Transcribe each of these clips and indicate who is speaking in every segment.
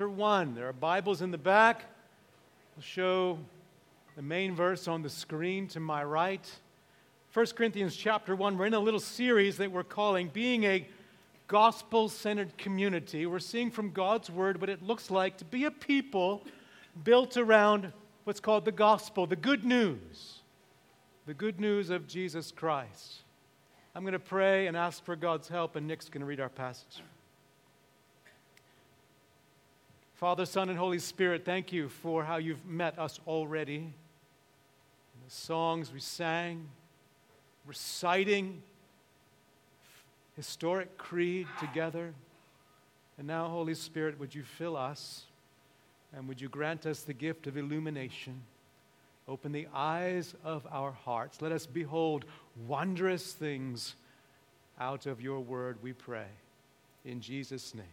Speaker 1: chapter 1. There are Bibles in the back. We'll show the main verse on the screen to my right. 1 Corinthians chapter 1. We're in a little series that we're calling Being a Gospel Centered Community. We're seeing from God's Word what it looks like to be a people built around what's called the gospel, the good news, the good news of Jesus Christ. I'm going to pray and ask for God's help, and Nick's going to read our passage. Father, Son, and Holy Spirit, thank you for how you've met us already. In the songs we sang, reciting historic creed together. And now, Holy Spirit, would you fill us and would you grant us the gift of illumination? Open the eyes of our hearts. Let us behold wondrous things out of your word, we pray. In Jesus' name,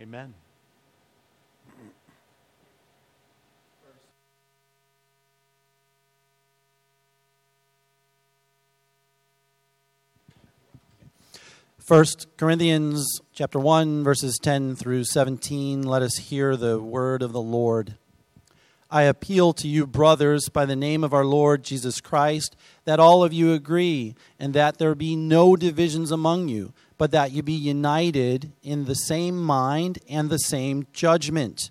Speaker 1: amen.
Speaker 2: First Corinthians chapter 1 verses 10 through 17 let us hear the word of the Lord. I appeal to you brothers by the name of our Lord Jesus Christ that all of you agree and that there be no divisions among you but that you be united in the same mind and the same judgment.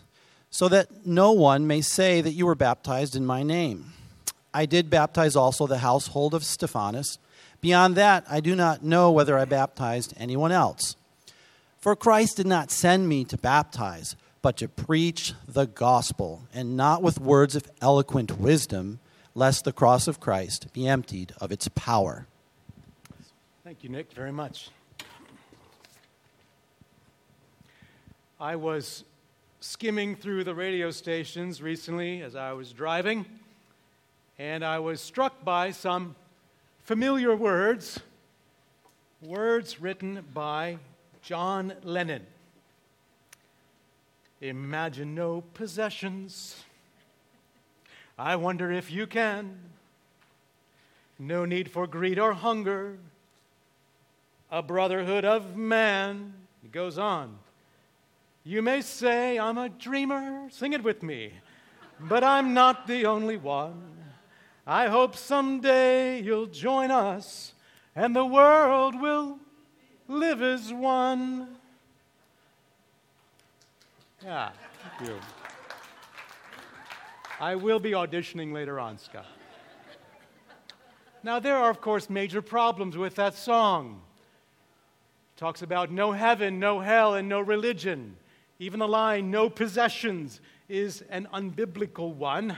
Speaker 2: so that no one may say that you were baptized in my name. I did baptize also the household of Stephanas. Beyond that, I do not know whether I baptized anyone else. For Christ did not send me to baptize, but to preach the gospel, and not with words of eloquent wisdom, lest the cross of Christ be emptied of its power.
Speaker 1: Thank you, Nick, very much. I was skimming through the radio stations recently as I was driving, and I was struck by some familiar words, words written by John Lennon. Imagine no possessions. I wonder if you can. No need for greed or hunger. A brotherhood of man. He goes on. You may say I'm a dreamer, sing it with me, but I'm not the only one. I hope someday you'll join us and the world will live as one. Yeah, thank you. I will be auditioning later on, Scott. Now, there are, of course, major problems with that song. It talks about no heaven, no hell, and no religion. Even the line, no possessions, is an unbiblical one.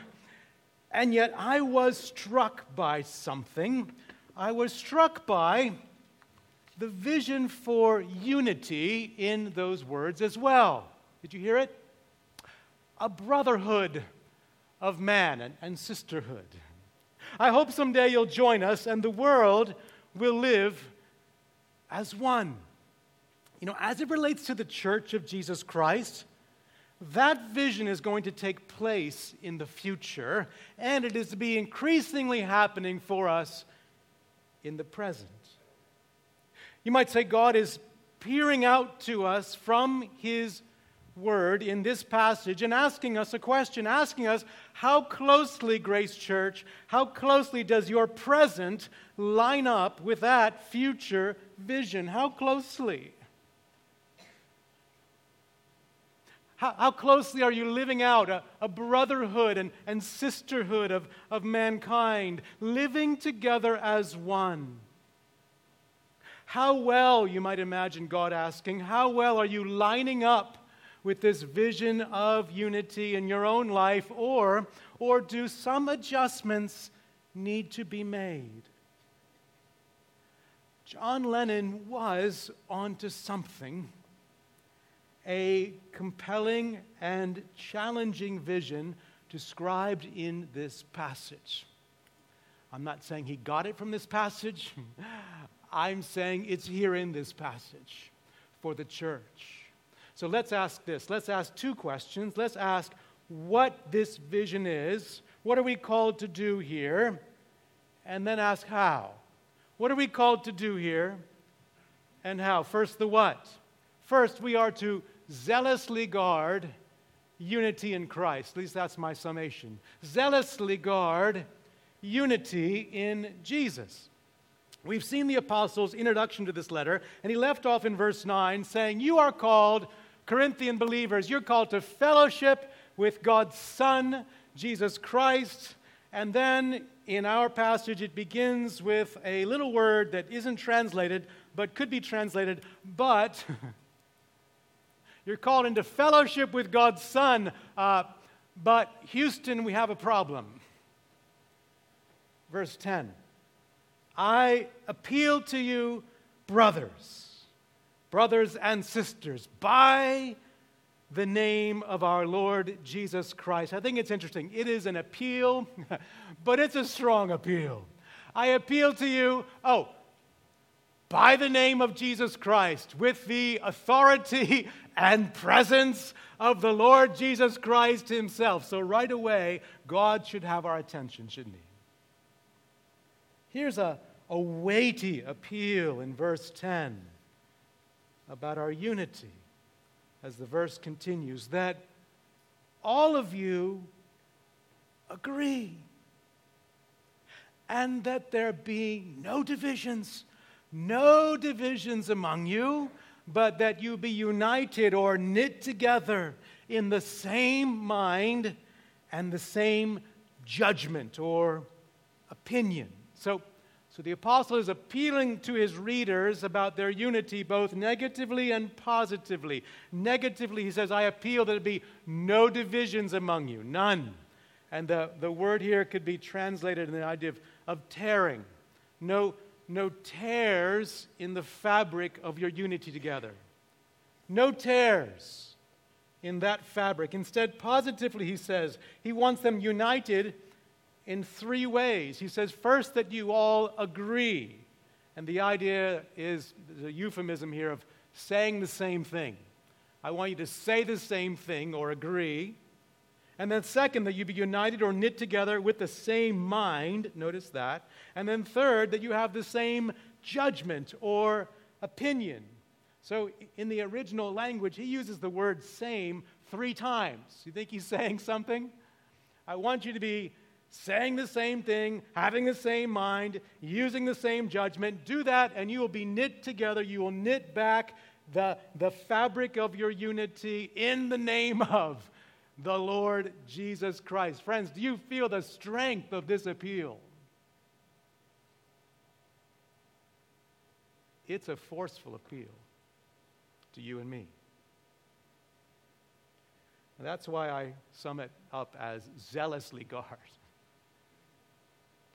Speaker 1: And yet I was struck by something. I was struck by the vision for unity in those words as well. Did you hear it? A brotherhood of man and, and sisterhood. I hope someday you'll join us and the world will live as one. You know, as it relates to the church of Jesus Christ, that vision is going to take place in the future, and it is to be increasingly happening for us in the present. You might say God is peering out to us from His Word in this passage and asking us a question, asking us, How closely, Grace Church, how closely does your present line up with that future vision? How closely? How, how closely are you living out a, a brotherhood and, and sisterhood of, of mankind, living together as one? How well, you might imagine God asking, how well are you lining up with this vision of unity in your own life, or, or do some adjustments need to be made? John Lennon was onto something a compelling and challenging vision described in this passage. I'm not saying he got it from this passage. I'm saying it's here in this passage for the church. So let's ask this. Let's ask two questions. Let's ask what this vision is. What are we called to do here? And then ask how. What are we called to do here? And how? First, the what? First, we are to zealously guard unity in Christ. At least that's my summation. Zealously guard unity in Jesus. We've seen the apostles' introduction to this letter, and he left off in verse 9 saying, You are called, Corinthian believers, you're called to fellowship with God's Son, Jesus Christ. And then in our passage, it begins with a little word that isn't translated, but could be translated, but. You're called into fellowship with God's Son. Uh, but, Houston, we have a problem. Verse 10 I appeal to you, brothers, brothers and sisters, by the name of our Lord Jesus Christ. I think it's interesting. It is an appeal, but it's a strong appeal. I appeal to you, oh, by the name of Jesus Christ, with the authority and presence of the Lord Jesus Christ Himself. So, right away, God should have our attention, shouldn't He? Here's a, a weighty appeal in verse 10 about our unity as the verse continues that all of you agree and that there be no divisions, no divisions among you, but that you be united or knit together in the same mind and the same judgment or opinion. So, so the apostle is appealing to his readers about their unity, both negatively and positively. Negatively, he says, I appeal that there be no divisions among you, none. And the, the word here could be translated in the idea of, of tearing. No, no tears in the fabric of your unity together. No tears in that fabric. Instead, positively, he says, he wants them united in three ways. He says, first, that you all agree. And the idea is the euphemism here of saying the same thing. I want you to say the same thing or agree. And then, second, that you be united or knit together with the same mind. Notice that. And then, third, that you have the same judgment or opinion. So, in the original language, he uses the word same three times. You think he's saying something? I want you to be saying the same thing, having the same mind, using the same judgment. Do that, and you will be knit together. You will knit back the, the fabric of your unity in the name of the Lord Jesus Christ. Friends, do you feel the strength of this appeal? It's a forceful appeal to you and me. And that's why I sum it up as zealously guard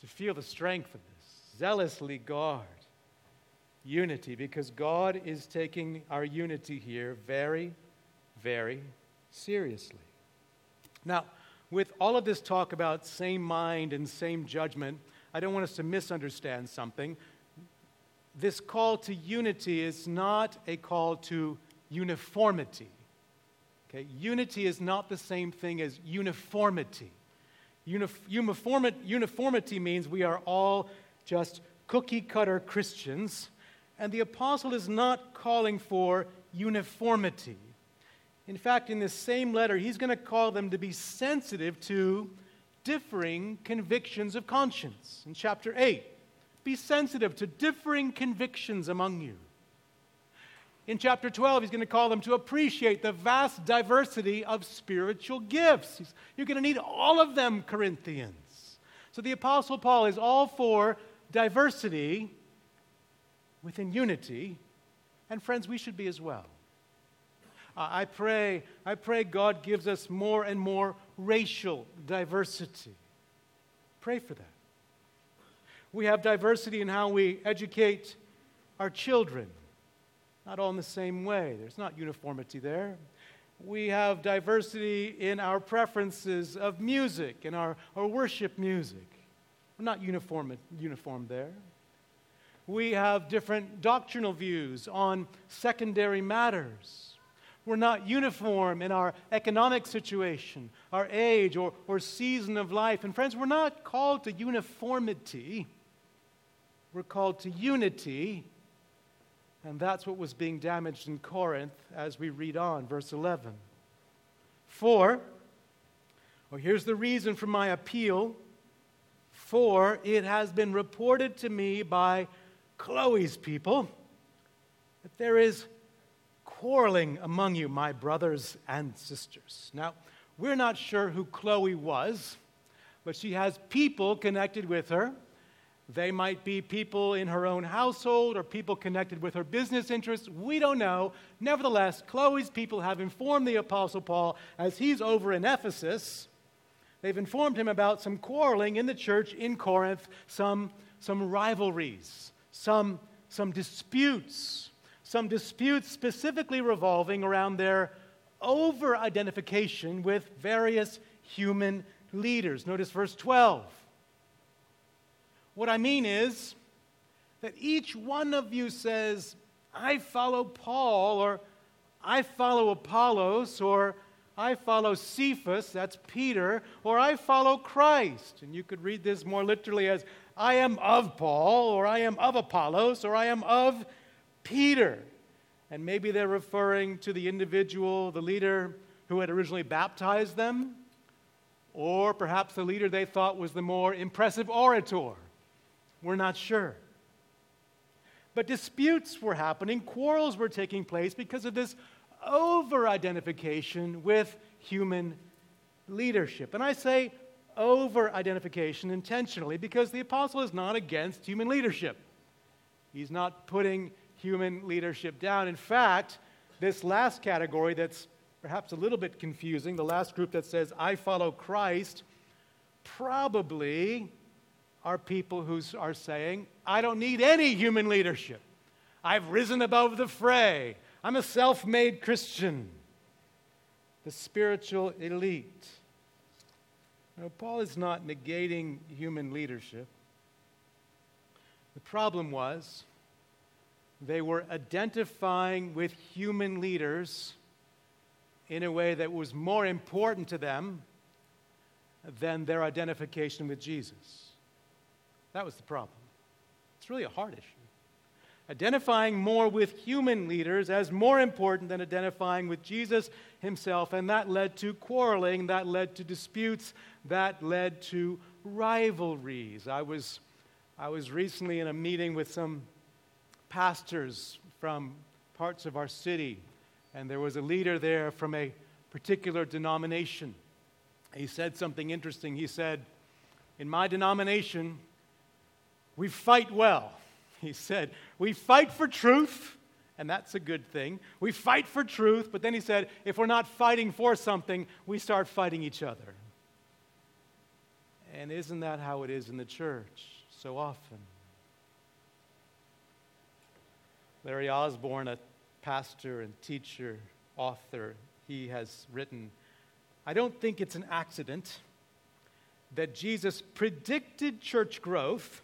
Speaker 1: to feel the strength of this. Zealously guard unity because God is taking our unity here very, very seriously. Now, with all of this talk about same mind and same judgment, I don't want us to misunderstand something. This call to unity is not a call to uniformity. Okay? Unity is not the same thing as uniformity. Uniformity means we are all just cookie cutter Christians, and the apostle is not calling for uniformity. In fact, in this same letter, he's going to call them to be sensitive to differing convictions of conscience. In chapter 8, be sensitive to differing convictions among you. In chapter 12, he's going to call them to appreciate the vast diversity of spiritual gifts. You're going to need all of them, Corinthians. So the Apostle Paul is all for diversity within unity, and friends, we should be as well. I pray, I pray God gives us more and more racial diversity. Pray for that. We have diversity in how we educate our children not all in the same way. There's not uniformity there. We have diversity in our preferences of music, in our, our worship music. We're not uniform, uniform there. We have different doctrinal views on secondary matters. We're not uniform in our economic situation, our age, or, or season of life. And friends, we're not called to uniformity, we're called to unity. And that's what was being damaged in Corinth as we read on, verse 11. For, well, here's the reason for my appeal. For it has been reported to me by Chloe's people that there is quarreling among you, my brothers and sisters. Now, we're not sure who Chloe was, but she has people connected with her. They might be people in her own household or people connected with her business interests. We don't know. Nevertheless, Chloe's people have informed the Apostle Paul as he's over in Ephesus. They've informed him about some quarreling in the church in Corinth, some, some rivalries, some, some disputes some disputes specifically revolving around their over identification with various human leaders. Notice verse 12. What I mean is that each one of you says, I follow Paul, or I follow Apollos, or I follow Cephas, that's Peter, or I follow Christ. And you could read this more literally as, I am of Paul, or I am of Apollos, or I am of Peter. And maybe they're referring to the individual, the leader who had originally baptized them, or perhaps the leader they thought was the more impressive orator. We're not sure. But disputes were happening, quarrels were taking place because of this over identification with human leadership. And I say over identification intentionally because the apostle is not against human leadership. He's not putting human leadership down. In fact, this last category that's perhaps a little bit confusing, the last group that says, I follow Christ, probably are people who are saying, I don't need any human leadership. I've risen above the fray. I'm a self made Christian. The spiritual elite. Now, Paul is not negating human leadership. The problem was they were identifying with human leaders in a way that was more important to them than their identification with Jesus. That was the problem. It's really a hard issue. Identifying more with human leaders as more important than identifying with Jesus himself, and that led to quarreling, that led to disputes, that led to rivalries. I was, I was recently in a meeting with some pastors from parts of our city, and there was a leader there from a particular denomination. He said something interesting. He said, In my denomination, we fight well. He said, We fight for truth, and that's a good thing. We fight for truth, but then he said, If we're not fighting for something, we start fighting each other. And isn't that how it is in the church so often? Larry Osborne, a pastor and teacher, author, he has written I don't think it's an accident that Jesus predicted church growth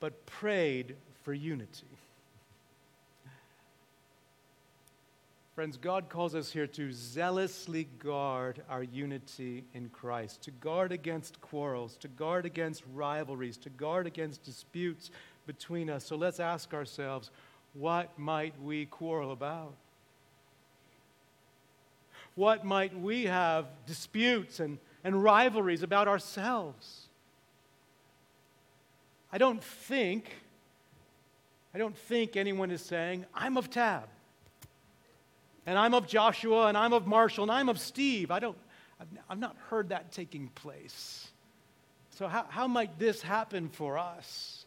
Speaker 1: but prayed for unity. Friends, God calls us here to zealously guard our unity in Christ, to guard against quarrels, to guard against rivalries, to guard against disputes, between us. So let's ask ourselves what might we quarrel about? What might we have disputes and, and rivalries about ourselves? I don't think, I don't think anyone is saying, I'm of Tab, and I'm of Joshua, and I'm of Marshall, and I'm of Steve. I don't, I've, I've not heard that taking place. So, how, how might this happen for us?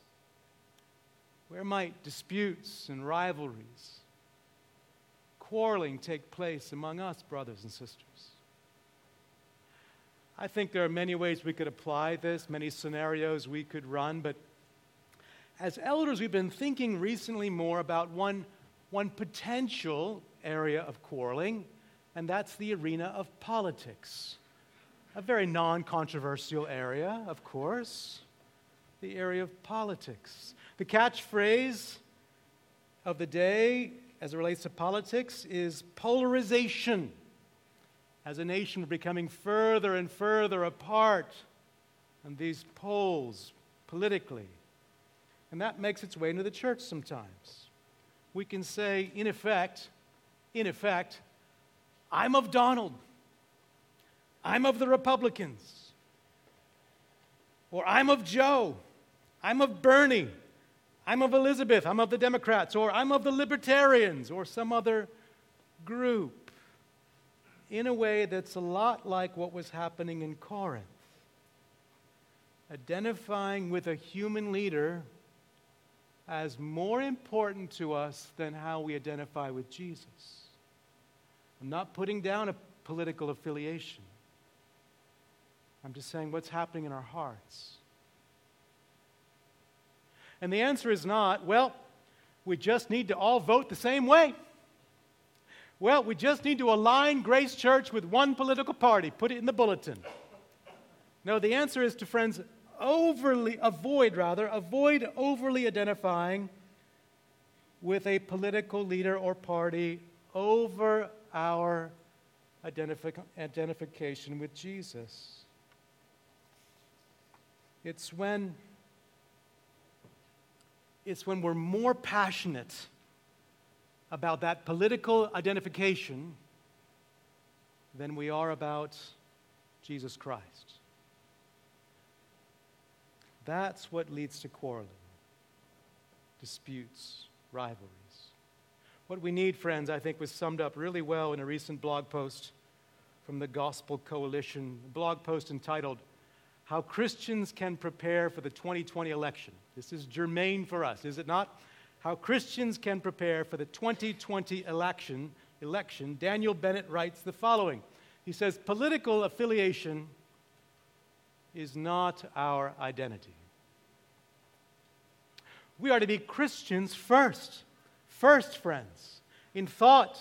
Speaker 1: Where might disputes and rivalries, quarreling take place among us, brothers and sisters? I think there are many ways we could apply this, many scenarios we could run, but as elders, we've been thinking recently more about one, one potential area of quarreling, and that's the arena of politics. A very non controversial area, of course, the area of politics. The catchphrase of the day as it relates to politics is polarization. As a nation, we're becoming further and further apart on these poles politically. And that makes its way into the church sometimes. We can say, in effect, in effect, I'm of Donald. I'm of the Republicans. Or I'm of Joe. I'm of Bernie. I'm of Elizabeth. I'm of the Democrats. Or I'm of the Libertarians or some other group. In a way that's a lot like what was happening in Corinth. Identifying with a human leader as more important to us than how we identify with Jesus. I'm not putting down a political affiliation. I'm just saying what's happening in our hearts. And the answer is not, well, we just need to all vote the same way. Well, we just need to align Grace Church with one political party, put it in the bulletin. No, the answer is to friends, overly, avoid rather, avoid overly identifying with a political leader or party over our identific- identification with Jesus. It's when it's when we're more passionate about that political identification than we are about Jesus Christ. That's what leads to quarreling, disputes, rivalries. What we need, friends, I think was summed up really well in a recent blog post from the Gospel Coalition, a blog post entitled, How Christians Can Prepare for the 2020 Election. This is germane for us, is it not? How Christians Can Prepare for the 2020 Election. election. Daniel Bennett writes the following He says, Political affiliation is not our identity. We are to be Christians first. First, friends, in thought,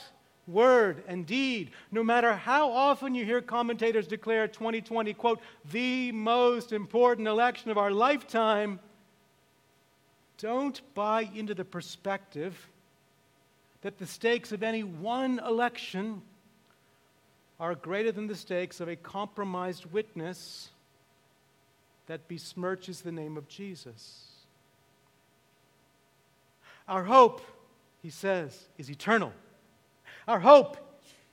Speaker 1: word, and deed. No matter how often you hear commentators declare 2020, quote, the most important election of our lifetime, don't buy into the perspective that the stakes of any one election are greater than the stakes of a compromised witness that besmirches the name of Jesus. Our hope, he says, is eternal. Our hope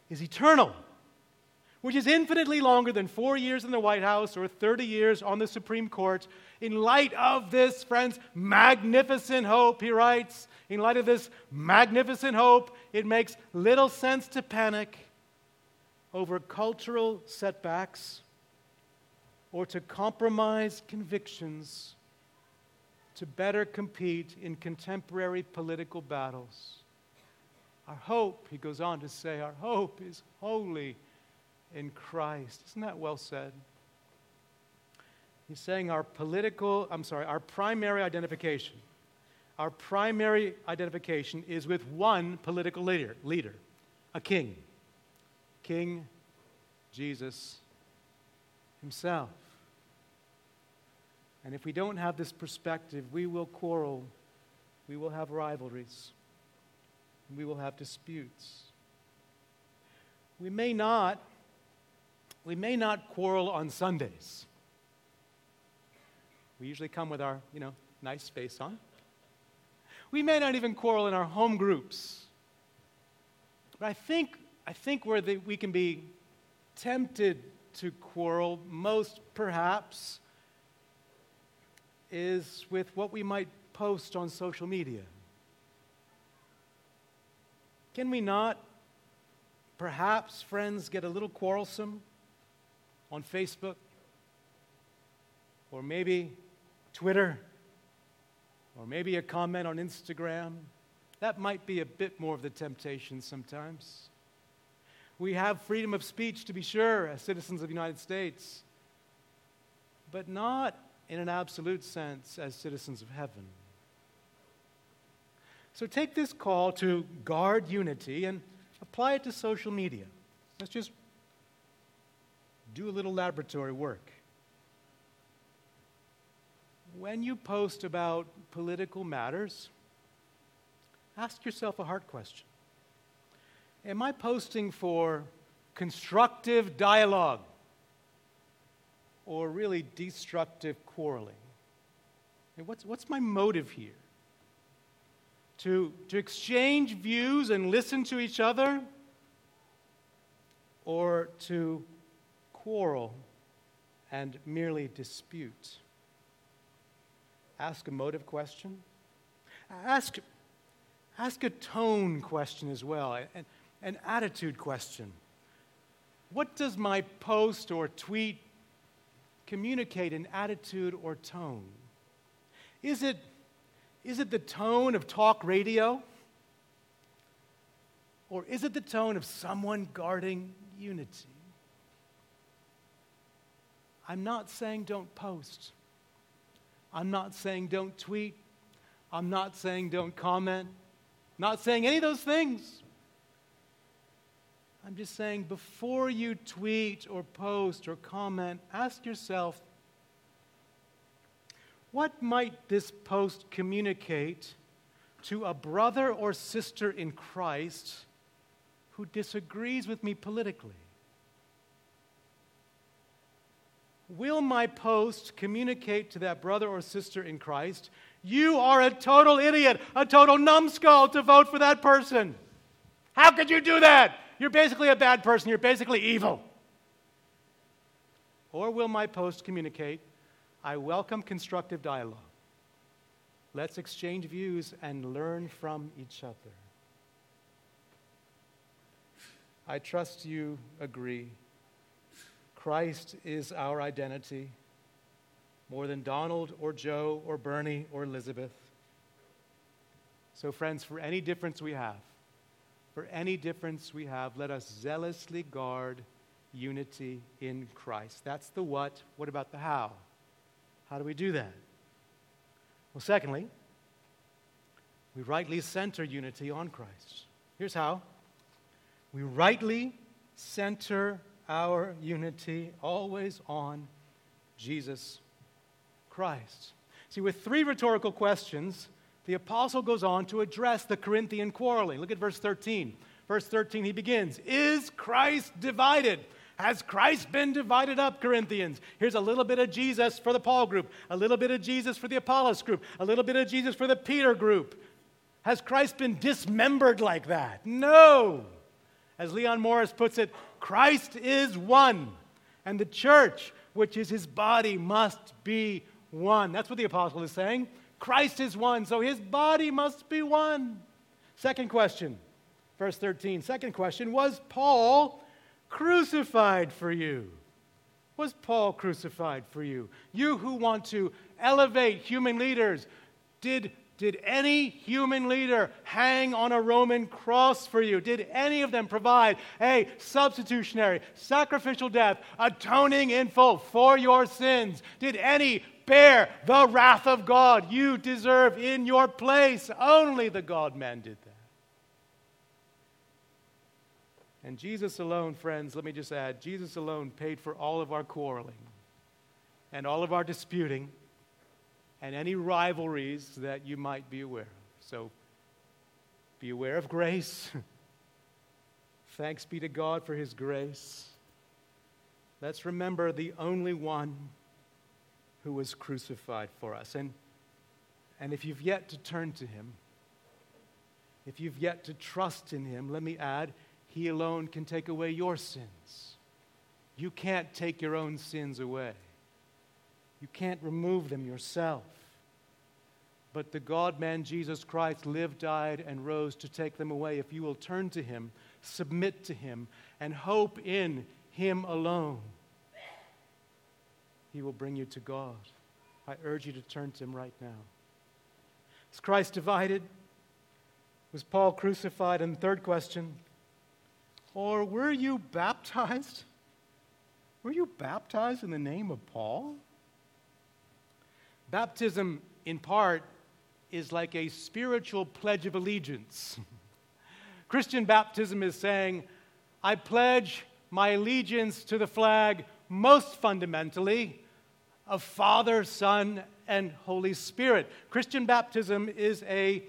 Speaker 1: is eternal, which is infinitely longer than four years in the White House or 30 years on the Supreme Court. In light of this, friends, magnificent hope, he writes, in light of this magnificent hope, it makes little sense to panic over cultural setbacks or to compromise convictions to better compete in contemporary political battles. Our hope, he goes on to say, our hope is wholly in Christ. Isn't that well said? He's saying our political, I'm sorry, our primary identification, our primary identification is with one political leader, leader, a king, King Jesus himself. And if we don't have this perspective, we will quarrel, we will have rivalries, we will have disputes. We may not we may not quarrel on Sundays. We usually come with our, you know, nice face on. We may not even quarrel in our home groups. But I think, I think where the, we can be tempted to quarrel most, perhaps, is with what we might post on social media. Can we not, perhaps, friends, get a little quarrelsome on Facebook? Or maybe Twitter? Or maybe a comment on Instagram? That might be a bit more of the temptation sometimes. We have freedom of speech, to be sure, as citizens of the United States, but not in an absolute sense as citizens of heaven. So take this call to guard unity and apply it to social media. Let's just do a little laboratory work. When you post about political matters, ask yourself a hard question Am I posting for constructive dialogue or really destructive quarreling? what's, what's my motive here? To, to exchange views and listen to each other? Or to quarrel and merely dispute? Ask a motive question. Ask, ask a tone question as well, an, an attitude question. What does my post or tweet communicate in attitude or tone? Is it, is it the tone of talk radio? Or is it the tone of someone guarding unity? I'm not saying don't post. I'm not saying don't tweet. I'm not saying don't comment. Not saying any of those things. I'm just saying before you tweet or post or comment, ask yourself what might this post communicate to a brother or sister in Christ who disagrees with me politically? Will my post communicate to that brother or sister in Christ, you are a total idiot, a total numbskull to vote for that person? How could you do that? You're basically a bad person. You're basically evil. Or will my post communicate, I welcome constructive dialogue. Let's exchange views and learn from each other. I trust you agree. Christ is our identity more than Donald or Joe or Bernie or Elizabeth. So, friends, for any difference we have, for any difference we have, let us zealously guard unity in Christ. That's the what. What about the how? How do we do that? Well, secondly, we rightly center unity on Christ. Here's how we rightly center our unity always on Jesus Christ. See, with three rhetorical questions, the apostle goes on to address the Corinthian quarreling. Look at verse 13. Verse 13, he begins Is Christ divided? Has Christ been divided up, Corinthians? Here's a little bit of Jesus for the Paul group, a little bit of Jesus for the Apollos group, a little bit of Jesus for the Peter group. Has Christ been dismembered like that? No. As Leon Morris puts it, Christ is one, and the church, which is his body, must be one. That's what the apostle is saying. Christ is one, so his body must be one. Second question, verse 13. Second question Was Paul crucified for you? Was Paul crucified for you? You who want to elevate human leaders, did, did any human leader hang on a Roman cross for you? Did any of them provide a substitutionary, sacrificial death, atoning in full for your sins? Did any bear the wrath of God you deserve in your place. Only the God man did that. And Jesus alone, friends, let me just add Jesus alone paid for all of our quarreling and all of our disputing and any rivalries that you might be aware of. So be aware of grace. Thanks be to God for his grace. Let's remember the only one who was crucified for us. And, and if you've yet to turn to him, if you've yet to trust in him, let me add, he alone can take away your sins. You can't take your own sins away, you can't remove them yourself. But the God man Jesus Christ lived, died, and rose to take them away. If you will turn to him, submit to him, and hope in him alone he will bring you to God. I urge you to turn to Him right now. Is Christ divided? Was Paul crucified? And third question, or were you baptized? Were you baptized in the name of Paul? Baptism, in part, is like a spiritual pledge of allegiance. Christian baptism is saying, I pledge my allegiance to the flag most fundamentally of Father, Son, and Holy Spirit. Christian baptism is a,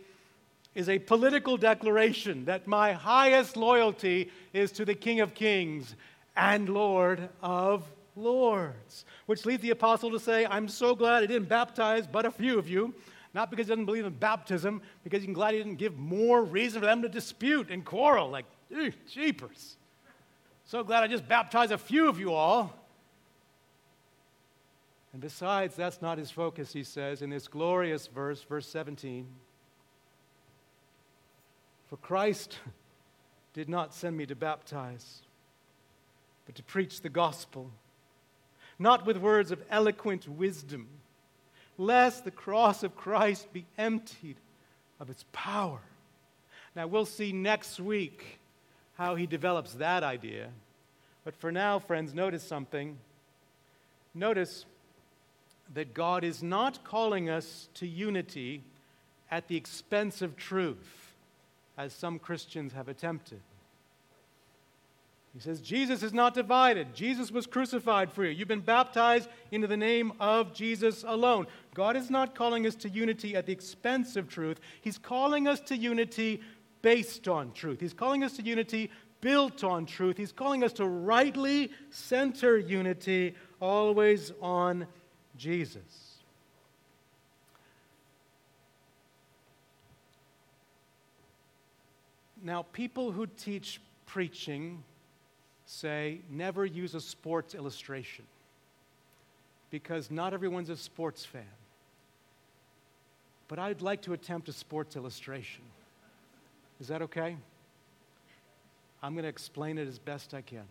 Speaker 1: is a political declaration that my highest loyalty is to the King of Kings and Lord of Lords. Which leads the apostle to say, I'm so glad I didn't baptize but a few of you. Not because he doesn't believe in baptism, because he's glad he didn't give more reason for them to dispute and quarrel. Like, jeepers. So glad I just baptized a few of you all. And besides, that's not his focus, he says in this glorious verse, verse 17. For Christ did not send me to baptize, but to preach the gospel, not with words of eloquent wisdom, lest the cross of Christ be emptied of its power. Now, we'll see next week how he develops that idea. But for now, friends, notice something. Notice that God is not calling us to unity at the expense of truth, as some Christians have attempted. He says, Jesus is not divided. Jesus was crucified for you. You've been baptized into the name of Jesus alone. God is not calling us to unity at the expense of truth. He's calling us to unity based on truth. He's calling us to unity built on truth. He's calling us to rightly center unity always on Jesus. Now, people who teach preaching say never use a sports illustration because not everyone's a sports fan. But I'd like to attempt a sports illustration. Is that okay? I'm going to explain it as best I can.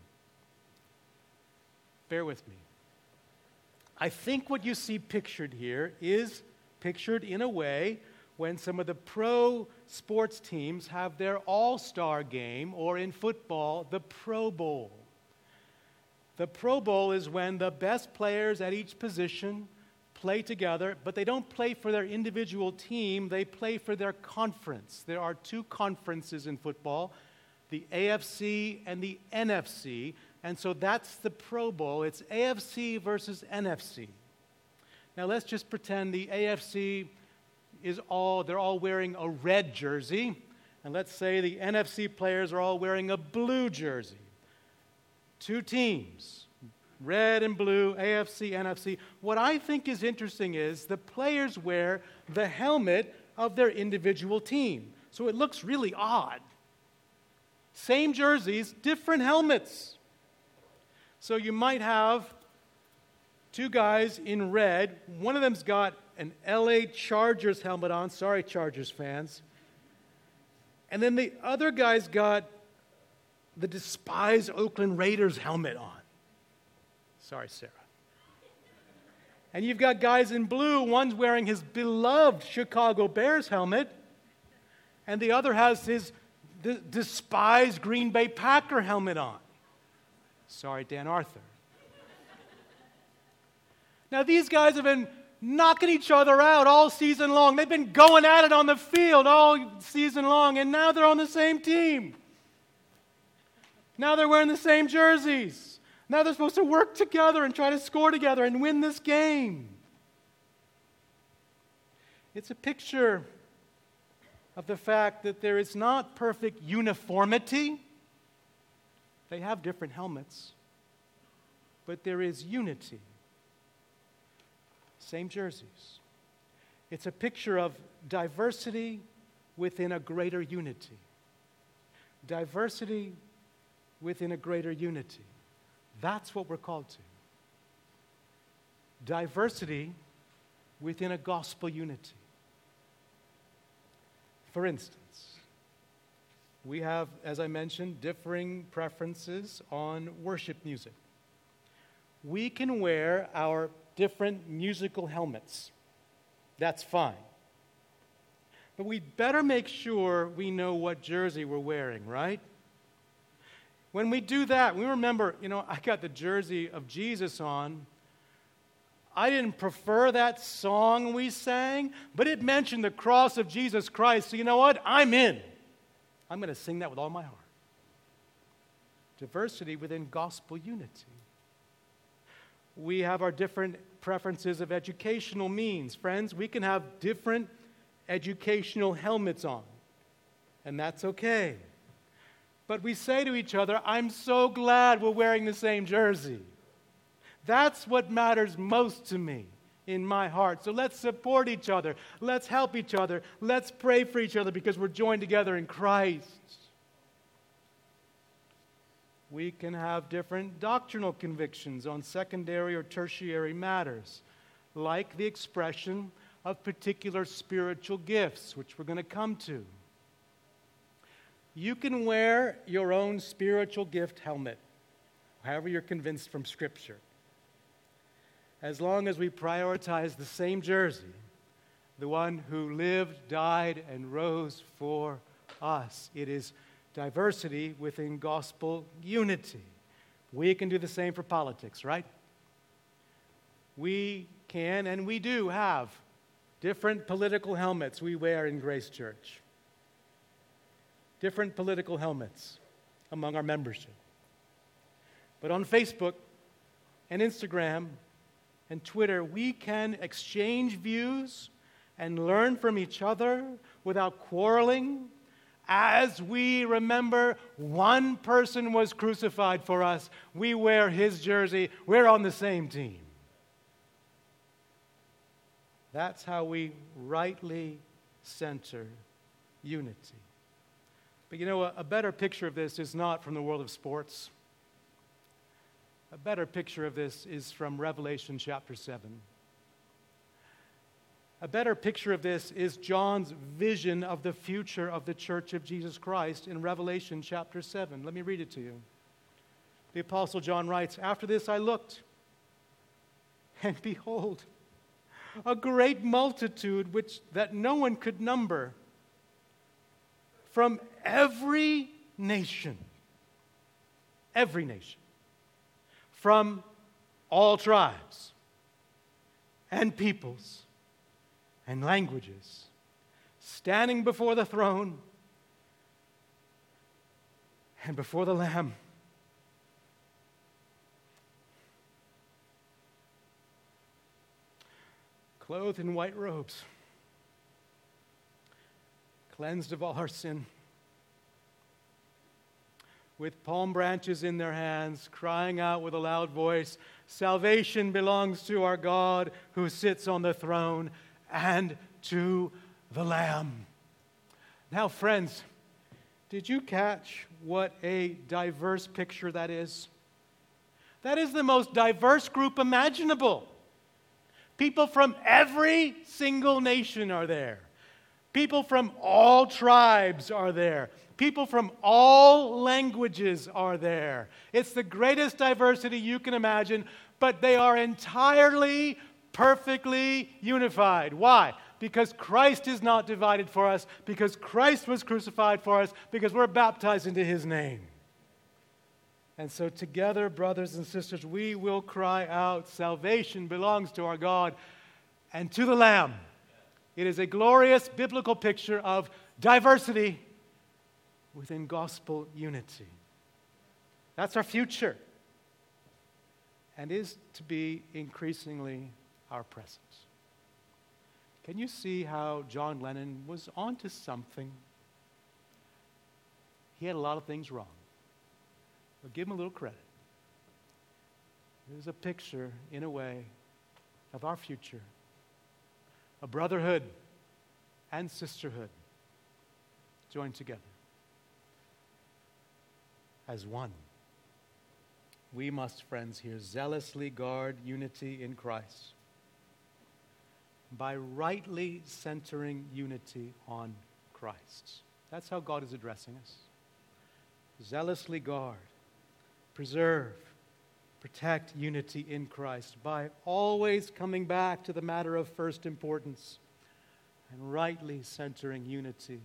Speaker 1: Bear with me. I think what you see pictured here is pictured in a way when some of the pro sports teams have their all star game, or in football, the Pro Bowl. The Pro Bowl is when the best players at each position play together, but they don't play for their individual team, they play for their conference. There are two conferences in football the AFC and the NFC. And so that's the Pro Bowl. It's AFC versus NFC. Now let's just pretend the AFC is all, they're all wearing a red jersey. And let's say the NFC players are all wearing a blue jersey. Two teams, red and blue, AFC, NFC. What I think is interesting is the players wear the helmet of their individual team. So it looks really odd. Same jerseys, different helmets. So you might have two guys in red. One of them's got an LA Chargers helmet on. Sorry, Chargers fans. And then the other guy's got the despised Oakland Raiders helmet on. Sorry, Sarah. And you've got guys in blue. One's wearing his beloved Chicago Bears helmet, and the other has his despised Green Bay Packer helmet on. Sorry, Dan Arthur. Now, these guys have been knocking each other out all season long. They've been going at it on the field all season long, and now they're on the same team. Now they're wearing the same jerseys. Now they're supposed to work together and try to score together and win this game. It's a picture of the fact that there is not perfect uniformity they have different helmets, but there is unity. Same jerseys. It's a picture of diversity within a greater unity. Diversity within a greater unity. That's what we're called to. Diversity within a gospel unity. For instance, we have, as I mentioned, differing preferences on worship music. We can wear our different musical helmets. That's fine. But we better make sure we know what jersey we're wearing, right? When we do that, we remember, you know, I got the jersey of Jesus on. I didn't prefer that song we sang, but it mentioned the cross of Jesus Christ. So you know what? I'm in. I'm going to sing that with all my heart. Diversity within gospel unity. We have our different preferences of educational means. Friends, we can have different educational helmets on, and that's okay. But we say to each other, I'm so glad we're wearing the same jersey. That's what matters most to me in my heart. So let's support each other. Let's help each other. Let's pray for each other because we're joined together in Christ. We can have different doctrinal convictions on secondary or tertiary matters, like the expression of particular spiritual gifts, which we're going to come to. You can wear your own spiritual gift helmet, however, you're convinced from Scripture as long as we prioritize the same jersey, the one who lived, died, and rose for us. It is diversity within gospel unity. We can do the same for politics, right? We can and we do have different political helmets we wear in Grace Church. Different political helmets among our membership. But on Facebook and Instagram, and Twitter, we can exchange views and learn from each other without quarreling as we remember one person was crucified for us. We wear his jersey, we're on the same team. That's how we rightly center unity. But you know, a, a better picture of this is not from the world of sports. A better picture of this is from Revelation chapter 7. A better picture of this is John's vision of the future of the church of Jesus Christ in Revelation chapter 7. Let me read it to you. The Apostle John writes After this I looked, and behold, a great multitude which that no one could number from every nation every nation from all tribes and peoples and languages, standing before the throne and before the Lamb. Clothed in white robes, cleansed of all our sin with palm branches in their hands, crying out with a loud voice Salvation belongs to our God who sits on the throne and to the Lamb. Now, friends, did you catch what a diverse picture that is? That is the most diverse group imaginable. People from every single nation are there. People from all tribes are there. People from all languages are there. It's the greatest diversity you can imagine, but they are entirely, perfectly unified. Why? Because Christ is not divided for us, because Christ was crucified for us, because we're baptized into his name. And so, together, brothers and sisters, we will cry out salvation belongs to our God and to the Lamb. It is a glorious biblical picture of diversity within gospel unity. That's our future and is to be increasingly our presence. Can you see how John Lennon was onto something? He had a lot of things wrong, but give him a little credit. There's a picture, in a way, of our future a brotherhood and sisterhood joined together as one. We must, friends, here zealously guard unity in Christ by rightly centering unity on Christ. That's how God is addressing us. Zealously guard, preserve, protect unity in Christ by always coming back to the matter of first importance and rightly centering unity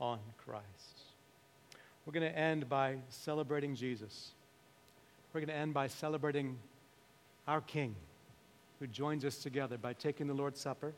Speaker 1: on Christ. We're going to end by celebrating Jesus. We're going to end by celebrating our King, who joins us together by taking the Lord's Supper.